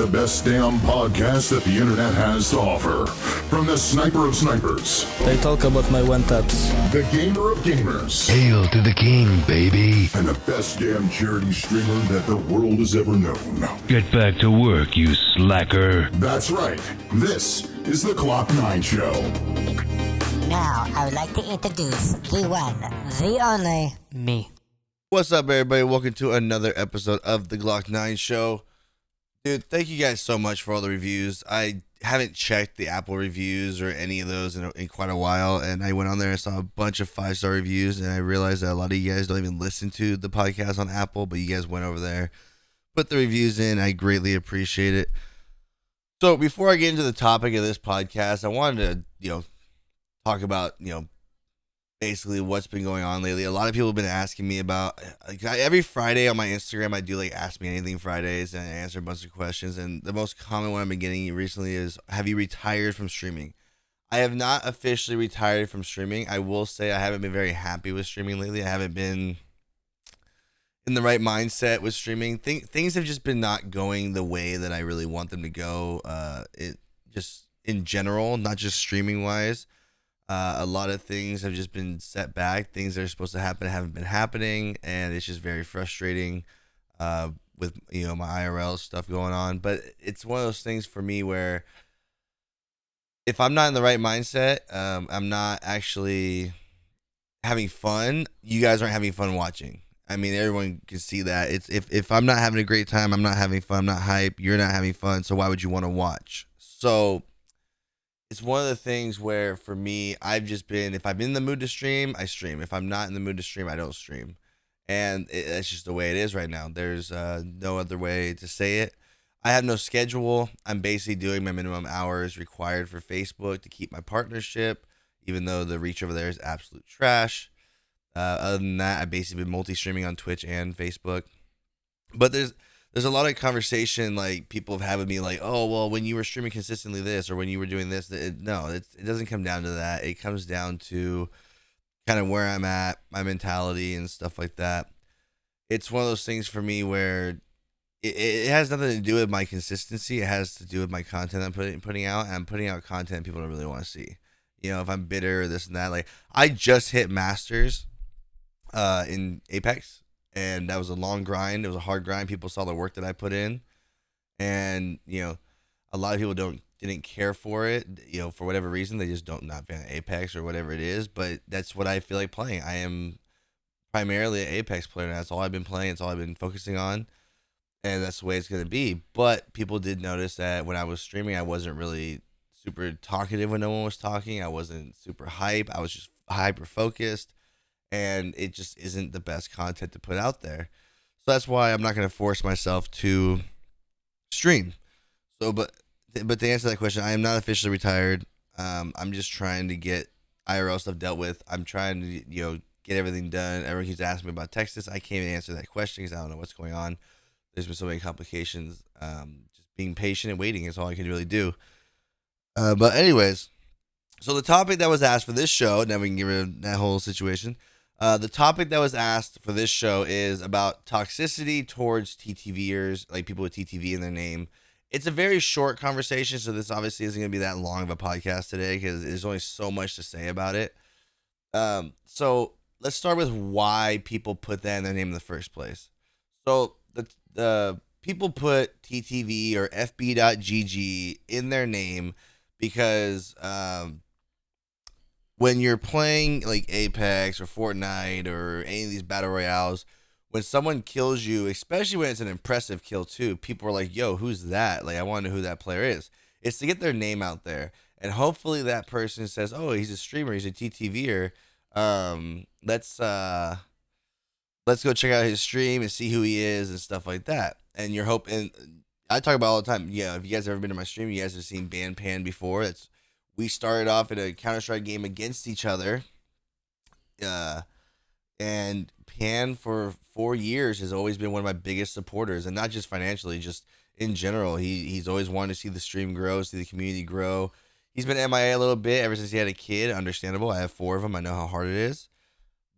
listening to the best damn podcast that the internet has to offer. From the sniper of snipers, They talk about my one taps. the gamer of gamers, Hail to the king, baby. and the best damn charity streamer that the world has ever known. Get back to work, you slacker. That's right. This is the Glock 9 Show. Now, I would like to introduce the one, the only, me. What's up, everybody? Welcome to another episode of the Glock 9 Show. Dude, thank you guys so much for all the reviews. I haven't checked the Apple reviews or any of those in, in quite a while, and I went on there and saw a bunch of five star reviews, and I realized that a lot of you guys don't even listen to the podcast on Apple, but you guys went over there, put the reviews in. I greatly appreciate it. So, before I get into the topic of this podcast, I wanted to, you know, talk about, you know, basically what's been going on lately. A lot of people have been asking me about like every Friday on my Instagram. I do like ask me anything Fridays and I answer a bunch of questions. And the most common one I've been getting recently is, "Have you retired from streaming?" I have not officially retired from streaming. I will say I haven't been very happy with streaming lately. I haven't been in the right mindset with streaming. Think things have just been not going the way that I really want them to go. Uh, it just in general, not just streaming wise. Uh, a lot of things have just been set back. Things that are supposed to happen haven't been happening, and it's just very frustrating. Uh, with you know my IRL stuff going on, but it's one of those things for me where if I'm not in the right mindset, um, I'm not actually having fun. You guys aren't having fun watching. I mean, everyone can see that. It's if if I'm not having a great time, I'm not having fun. I'm not hype. You're not having fun. So why would you want to watch? So it's one of the things where for me i've just been if i'm in the mood to stream i stream. If i'm not in the mood to stream i don't stream. And it, that's just the way it is right now. There's uh, no other way to say it. I have no schedule. I'm basically doing my minimum hours required for facebook to keep my partnership even though the reach over there is absolute trash. Uh, other than that i've basically been multi-streaming on twitch and facebook. But there's there's a lot of conversation like people have had with me like oh well when you were streaming consistently this or when you were doing this it, no it, it doesn't come down to that. It comes down to kind of where i'm at my mentality and stuff like that. It's one of those things for me where it, it has nothing to do with my consistency. It has to do with my content i'm putting, putting out and i'm putting out content people don't really want to see. You know if i'm bitter or this and that like i just hit masters uh in apex and that was a long grind. It was a hard grind. People saw the work that I put in, and you know, a lot of people don't didn't care for it. You know, for whatever reason, they just don't not fan Apex or whatever it is. But that's what I feel like playing. I am primarily an Apex player. And that's all I've been playing. It's all I've been focusing on, and that's the way it's gonna be. But people did notice that when I was streaming, I wasn't really super talkative when no one was talking. I wasn't super hype. I was just hyper focused and it just isn't the best content to put out there. So that's why I'm not going to force myself to stream. So, but but to answer that question, I am not officially retired. Um, I'm just trying to get IRL stuff dealt with. I'm trying to you know get everything done. Everyone keeps asking me about Texas. I can't even answer that question because I don't know what's going on. There's been so many complications. Um, just being patient and waiting is all I can really do. Uh, but anyways, so the topic that was asked for this show, now we can get rid of that whole situation. Uh, the topic that was asked for this show is about toxicity towards TTVers, like people with TTV in their name. It's a very short conversation, so this obviously isn't going to be that long of a podcast today because there's only so much to say about it. Um, so let's start with why people put that in their name in the first place. So the the people put TTV or FB.GG in their name because um, when you're playing like Apex or Fortnite or any of these battle royales, when someone kills you, especially when it's an impressive kill too, people are like, "Yo, who's that?" Like, I want to know who that player is. It's to get their name out there, and hopefully that person says, "Oh, he's a streamer, he's a TTVer. Um, let's uh, let's go check out his stream and see who he is and stuff like that." And you're hoping. I talk about all the time. Yeah, if you guys ever been to my stream, you guys have seen Ban Pan before. That's we started off in a Counter Strike game against each other. Uh, and Pan for four years has always been one of my biggest supporters, and not just financially, just in general. He he's always wanted to see the stream grow, see the community grow. He's been MIA a little bit ever since he had a kid. Understandable. I have four of them. I know how hard it is.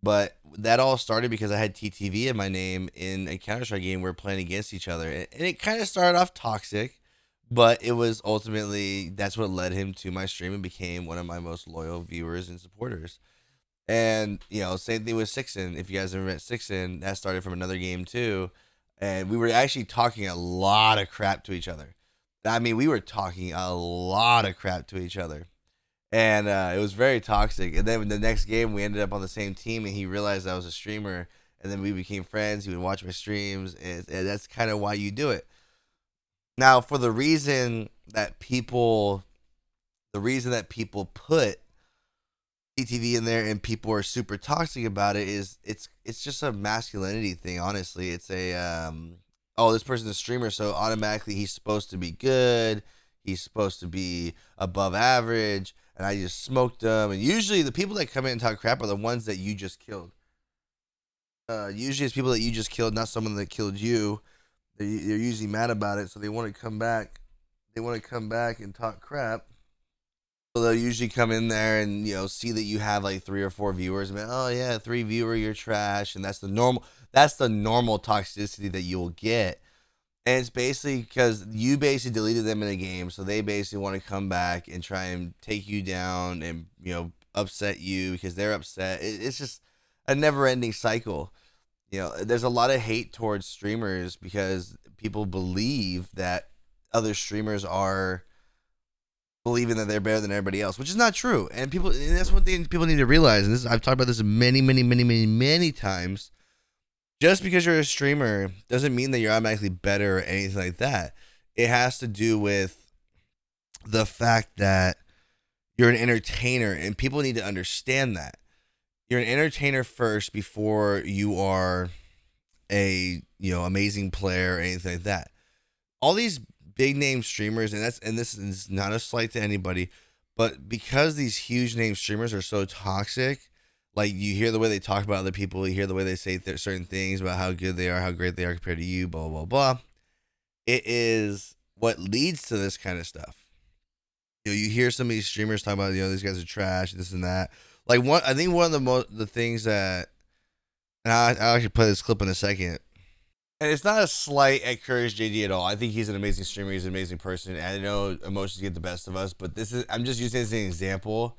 But that all started because I had TTV in my name in a Counter Strike game. We are playing against each other, and it kind of started off toxic, but it was ultimately that's what led him to my stream and became one of my most loyal viewers and supporters. And you know, same thing with Sixen. If you guys ever met Sixen, that started from another game too, and we were actually talking a lot of crap to each other. I mean, we were talking a lot of crap to each other and uh, it was very toxic. And then the next game, we ended up on the same team, and he realized I was a streamer, and then we became friends. He would watch my streams, and, and that's kind of why you do it. Now, for the reason that people, the reason that people put TTV in there and people are super toxic about it is it's it's just a masculinity thing. Honestly, it's a um, oh this person's a streamer, so automatically he's supposed to be good. He's supposed to be above average and I just smoked them. And usually the people that come in and talk crap are the ones that you just killed. Uh, usually it's people that you just killed, not someone that killed you. They're, they're usually mad about it, so they want to come back. They want to come back and talk crap. So they'll usually come in there and you know see that you have like three or four viewers and be, oh yeah, three viewer, you're trash, and that's the normal. That's the normal toxicity that you will get. And it's basically because you basically deleted them in a game, so they basically want to come back and try and take you down and you know upset you because they're upset. It, it's just a never-ending cycle. You know, there's a lot of hate towards streamers because people believe that other streamers are believing that they're better than everybody else, which is not true. And people, and that's what they, people need to realize. And this, I've talked about this many, many, many, many, many times just because you're a streamer doesn't mean that you're automatically better or anything like that. It has to do with the fact that you're an entertainer and people need to understand that. You're an entertainer first before you are a, you know, amazing player or anything like that. All these big name streamers and that's and this is not a slight to anybody, but because these huge name streamers are so toxic, like you hear the way they talk about other people, you hear the way they say th- certain things about how good they are, how great they are compared to you, blah blah blah. It is what leads to this kind of stuff. You know, you hear some of these streamers talk about, you know, these guys are trash, this and that. Like one, I think one of the most the things that, and I I actually play this clip in a second. And it's not a slight at Courage JD at all. I think he's an amazing streamer. He's an amazing person. And I know emotions get the best of us, but this is I'm just using this as an example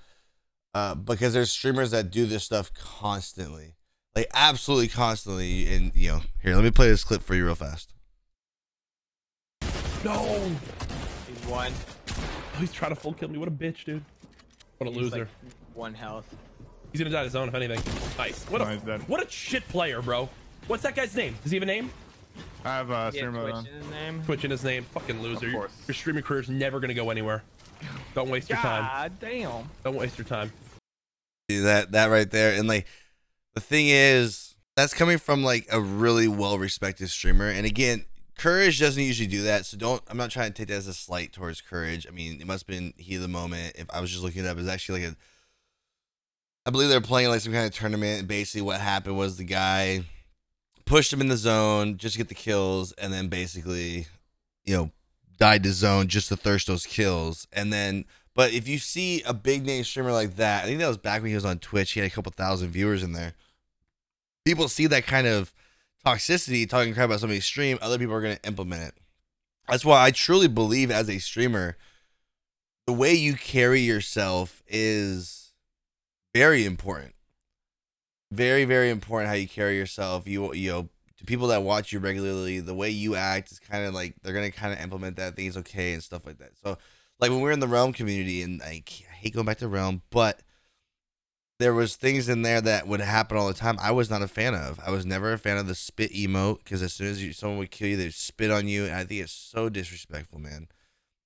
uh, because there's streamers that do this stuff constantly, like absolutely constantly. And you know, here, let me play this clip for you real fast. No, He's one. oh, he's trying to full kill me. What a bitch, dude. What a He's loser. like one health. He's gonna die on his own if anything. Nice. What No, a he's dead. what a shit player, bro. What's that guy's name? Does he have a name? I have uh, He stream mode Twitch on. in his name. Twitch in his name. Fucking loser. Your, course. your streaming career's never gonna go anywhere. Don't waste your time. God damn. Don't waste your time. See that that right there, and like the thing is, that's coming from like a really well respected streamer. And again, Courage doesn't usually do that, so don't. I'm not trying to take that as a slight towards Courage. I mean, it must have been he of the moment. If I was just looking it up, it's actually like a. I believe they're playing like some kind of tournament. And basically, what happened was the guy pushed him in the zone just to get the kills, and then basically, you know, died to zone just to thirst those kills. And then, but if you see a big name streamer like that, I think that was back when he was on Twitch. He had a couple thousand viewers in there. People see that kind of toxicity, talking crap about somebody's stream. Other people are going to implement it. That's why I truly believe as a streamer, the way you carry yourself is very important. Very, very important how you carry yourself. You, you know, to people that watch you regularly, the way you act is kind of like they're gonna kind of implement that things okay and stuff like that. So, like when we we're in the Realm community, and I, I hate going back to Realm, but there was things in there that would happen all the time. I was not a fan of. I was never a fan of the spit emote because as soon as you, someone would kill you, they'd spit on you, and I think it's so disrespectful, man.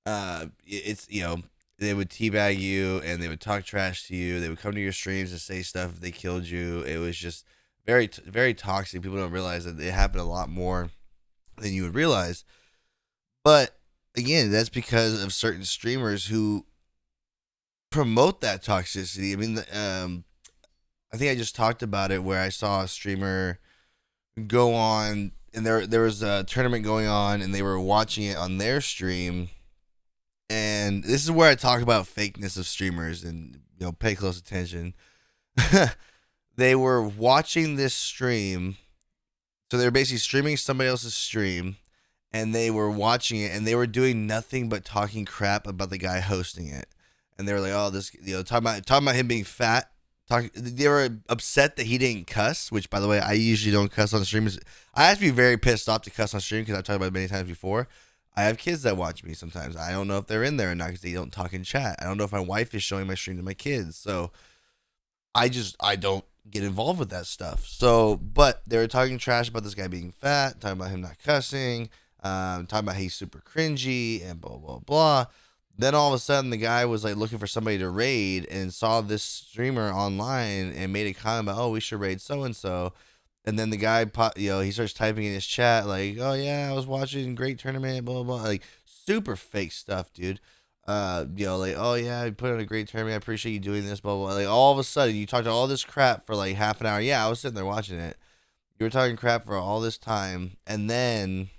Uh, it's you know they would teabag you and they would talk trash to you. They would come to your streams and say stuff they killed you. It was just very very toxic. People don't realize that it happened a lot more than you would realize. But again, that's because of certain streamers who promote that toxicity. I mean, um, I think I just talked about it where I saw a streamer go on and there there was a tournament going on and they were watching it on their stream and this is where I talk about fakeness of streamers and you know pay close attention. they were watching this stream. So they were basically streaming somebody else's stream, and they were watching it, and they were doing nothing but talking crap about the guy hosting it. And they were like, "Oh, this," you know, talking about talking about him being fat. Talking, they were upset that he didn't cuss. Which, by the way, I usually don't cuss on streams. I have to be very pissed off to cuss on stream because I've talked about it many times before. I have kids that watch me sometimes. I don't know if they're in there or not because they don't talk in chat. I don't know if my wife is showing my stream to my kids. So I just I don't get involved with that stuff. So, but they were talking trash about this guy being fat, talking about him not cussing, um, talking about he's super cringy and blah blah blah. Then all of a sudden, the guy was like looking for somebody to raid and saw this streamer online and made a comment about, "Oh, we should raid so and so." And then the guy, you know, he starts typing in his chat like, "Oh yeah, I was watching great tournament, blah blah,", blah. like super fake stuff, dude. Uh, you know, like, "Oh yeah, I put on a great tournament. I appreciate you doing this, blah blah." Like all of a sudden, you talked all this crap for like half an hour. Yeah, I was sitting there watching it. You were talking crap for all this time, and then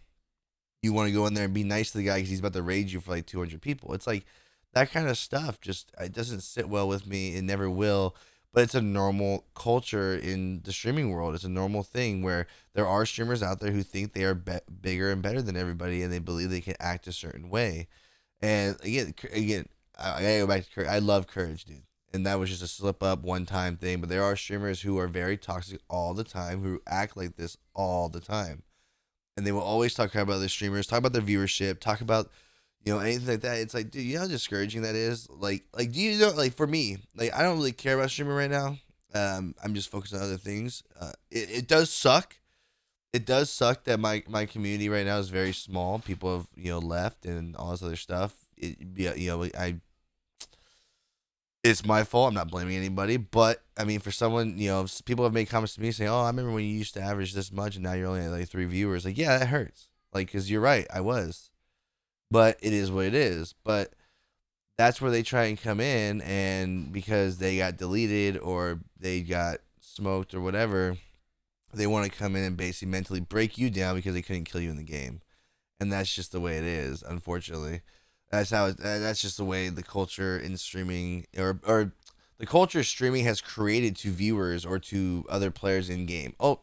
you want to go in there and be nice to the guy because he's about to raid you for like 200 people. It's like that kind of stuff. Just it doesn't sit well with me. It never will but it's a normal culture in the streaming world. It's a normal thing where there are streamers out there who think they are be- bigger and better than everybody, and they believe they can act a certain way. And again, again, I, gotta go back to courage. I love courage, dude, and that was just a slip up one time thing. But there are streamers who are very toxic all the time, who act like this all the time, and they will always talk about other streamers, talk about their viewership, talk about you know anything like that it's like dude you know how discouraging that is? Like like do you know like for me like i don't really care about streaming right now. Um i'm just focused on other things. Uh it, it does suck. It does suck that my my community right now is very small. People have you know left and all this other stuff. It yeah you know i it's my fault. I'm not blaming anybody. But i mean for someone you know people have made comments to me saying oh i remember when you used to average this much and now you're only at like three viewers. Like yeah that hurts. Like because you're right i was but it is what it is. But that's where they try and come in, and because they got deleted or they got smoked or whatever, they want to come in and basically mentally break you down because they couldn't kill you in the game, and that's just the way it is. Unfortunately, that's how. It, that's just the way the culture in streaming or or the culture streaming has created to viewers or to other players in game. Oh,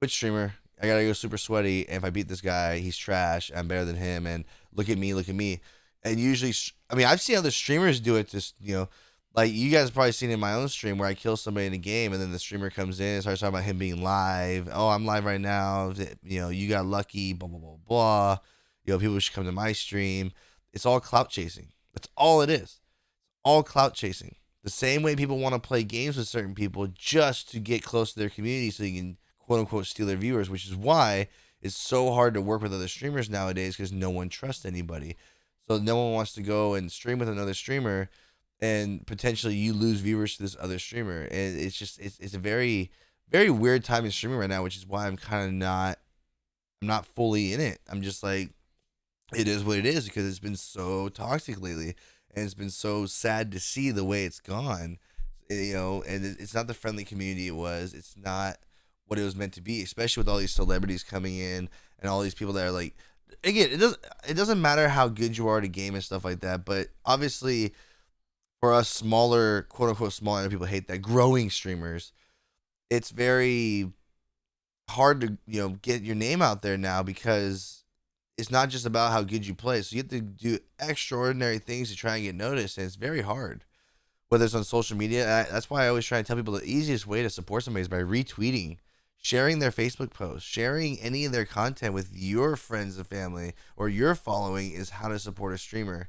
Twitch streamer, I gotta go super sweaty. And if I beat this guy, he's trash. I'm better than him. And look at me, look at me. And usually, I mean, I've seen other streamers do it. Just you know, like you guys have probably seen in my own stream where I kill somebody in a game, and then the streamer comes in and starts talking about him being live. Oh, I'm live right now. You know, you got lucky. Blah blah blah blah. You know, people should come to my stream. It's all clout chasing. That's all it is. it is. All clout chasing. The same way people want to play games with certain people just to get close to their community so you can quote unquote steal their viewers, which is why it's so hard to work with other streamers nowadays because no one trusts anybody. So no one wants to go and stream with another streamer, and potentially you lose viewers to this other streamer. And it's just it's it's a very very weird time in streaming right now, which is why I'm kind of not I'm not fully in it. I'm just like it is what it is because it's been so toxic lately, and it's been so sad to see the way it's gone. You know, and it's not the friendly community it was. It's not what it was meant to be, especially with all these celebrities coming in and all these people that are like again, it doesn't it doesn't matter how good you are at a game and stuff like that, but obviously for us smaller quote unquote smaller people hate that growing streamers, it's very hard to, you know, get your name out there now because it's not just about how good you play. So you have to do extraordinary things to try and get noticed, and it's very hard. Whether it's on social media, that's why I always try and tell people the easiest way to support somebody is by retweeting sharing their Facebook posts, sharing any of their content with your friends and family or your following is how to support a streamer.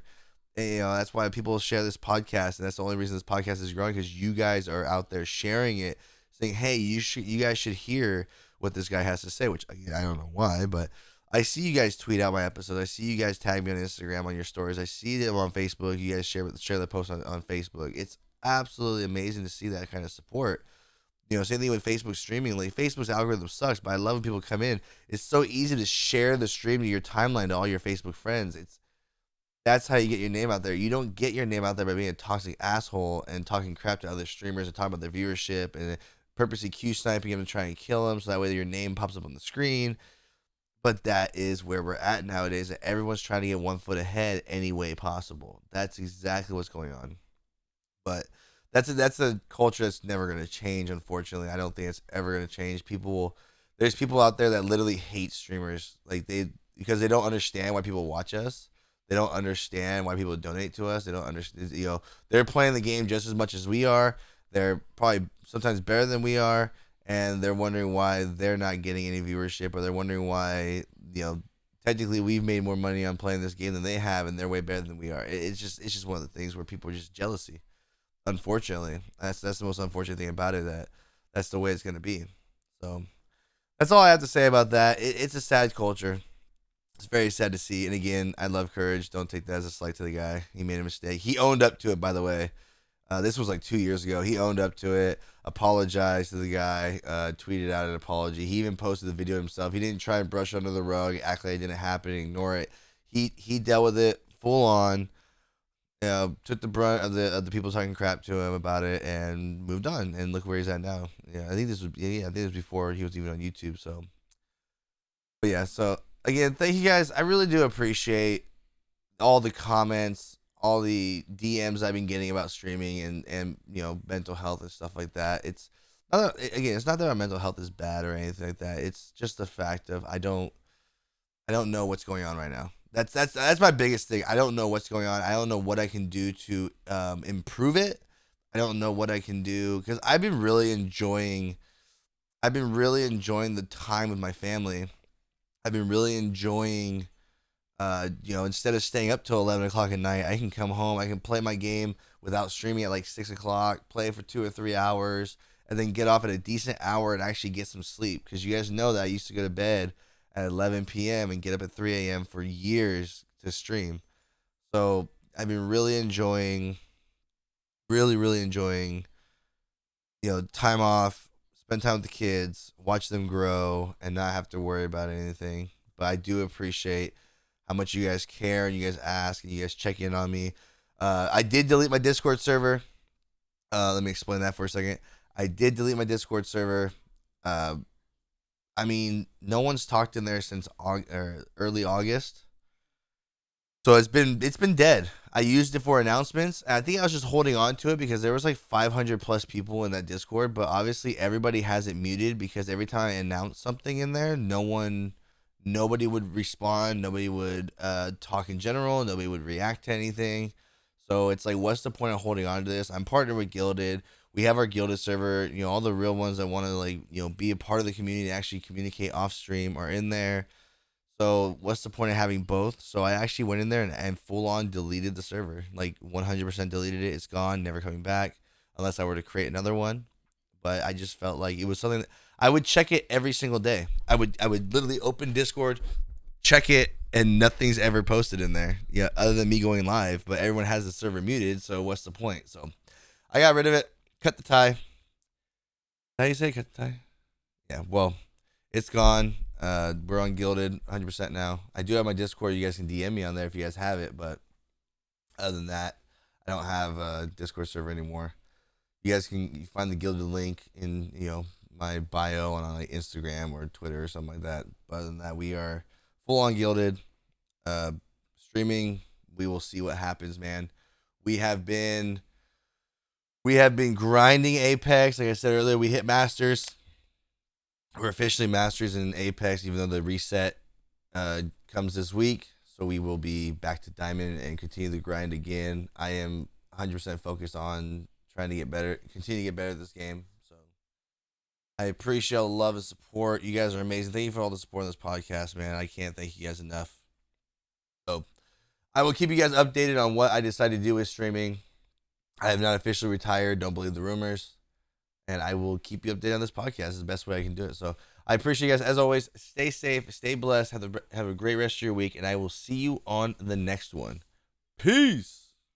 And, you know, that's why people share this podcast, and that's the only reason this podcast is growing because you guys are out there sharing it, saying, "Hey, you should, you guys should hear what this guy has to say." Which I don't know why, but I see you guys tweet out my episodes. I see you guys tag me on Instagram on your stories. I see them on Facebook. You guys share share the post on, on Facebook. It's absolutely amazing to see that kind of support. You know, same thing with Facebook streaming. Like Facebook's algorithm sucks, but I love when people come in. It's so easy to share the stream to your timeline to all your Facebook friends. It's that's how you get your name out there. You don't get your name out there by being a toxic asshole and talking crap to other streamers and talking about their viewership and purposely Q sniping them to try and kill them so that way your name pops up on the screen. But that is where we're at nowadays. Everyone's trying to get one foot ahead any way possible. That's exactly what's going on. But that's a, that's a culture that's never going to change. Unfortunately, I don't think it's ever going to change. People will. There's people out there that literally hate streamers, like they because they don't understand why people watch us. They don't understand why people donate to us. They don't understand. You know, they're playing the game just as much as we are. They're probably sometimes better than we are, and they're wondering why they're not getting any viewership, or they're wondering why you know technically we've made more money on playing this game than they have, and they're way better than we are. It's just it's just one of the things where people are just jealousy. Unfortunately, that's that's the most unfortunate thing about it. That that's the way it's gonna be. So that's all I have to say about that. It, it's a sad culture. It's very sad to see. And again, I love courage. Don't take that as a slight to the guy. He made a mistake. He owned up to it, by the way. Uh, this was like two years ago. He owned up to it, apologized to the guy, uh, tweeted out an apology. He even posted the video himself. He didn't try and brush under the rug, act like it didn't happen, ignore it. He he dealt with it full on. Uh, took the brunt of the of the people talking crap to him about it and moved on. And look where he's at now. Yeah, I think this was yeah, I think this was before he was even on YouTube. So, but yeah, so again, thank you guys. I really do appreciate all the comments, all the DMs I've been getting about streaming and and you know mental health and stuff like that. It's not that, again, it's not that our mental health is bad or anything like that. It's just the fact of I don't I don't know what's going on right now. That's that's that's my biggest thing. I don't know what's going on. I don't know what I can do to um, improve it. I don't know what I can do because I've been really enjoying. I've been really enjoying the time with my family. I've been really enjoying. Uh, you know, instead of staying up till eleven o'clock at night, I can come home. I can play my game without streaming at like six o'clock. Play for two or three hours, and then get off at a decent hour and actually get some sleep. Because you guys know that I used to go to bed at 11 p.m. and get up at 3 a.m. for years to stream. So I've been really enjoying, really, really enjoying, you know, time off, spend time with the kids, watch them grow, and not have to worry about anything. But I do appreciate how much you guys care and you guys ask and you guys check in on me. Uh, I did delete my Discord server. Uh, let me explain that for a second. I did delete my Discord server. Uh, I mean, no one's talked in there since early August. So it's been it's been dead. I used it for announcements. I think I was just holding on to it because there was like 500 plus people in that Discord, but obviously everybody has it muted because every time I announce something in there, no one nobody would respond, nobody would uh, talk in general, nobody would react to anything. So it's like, what's the point of holding on to this? I'm partnered with Gilded. We have our Gilded server. You know, all the real ones that want to like, you know, be a part of the community, actually communicate off stream are in there. So what's the point of having both? So I actually went in there and, and full on deleted the server, like 100% deleted it. It's gone, never coming back, unless I were to create another one. But I just felt like it was something that I would check it every single day. I would I would literally open Discord, check it, and nothing's ever posted in there. Yeah, other than me going live. But everyone has the server muted, so what's the point? So I got rid of it. Cut the tie. How you say cut the tie? Yeah. Well, it's gone. Uh, we're on Gilded 100% now. I do have my Discord. You guys can DM me on there if you guys have it. But other than that, I don't have a Discord server anymore. You guys can find the Gilded link in you know my bio on like Instagram or Twitter or something like that. But other than that, we are full on Gilded. Uh, streaming. We will see what happens, man. We have been we have been grinding Apex. Like I said earlier, we hit Masters. We're officially Masters in Apex, even though the reset uh, comes this week. So we will be back to Diamond and continue the grind again. I am 100% focused on trying to get better, continue to get better at this game. So I appreciate all the love and support. You guys are amazing. Thank you for all the support on this podcast, man. I can't thank you guys enough. So I will keep you guys updated on what I decide to do with streaming. I have not officially retired. Don't believe the rumors. And I will keep you updated on this podcast. It's the best way I can do it. So I appreciate you guys. As always, stay safe, stay blessed, have, a, have a great rest of your week, and I will see you on the next one. Peace.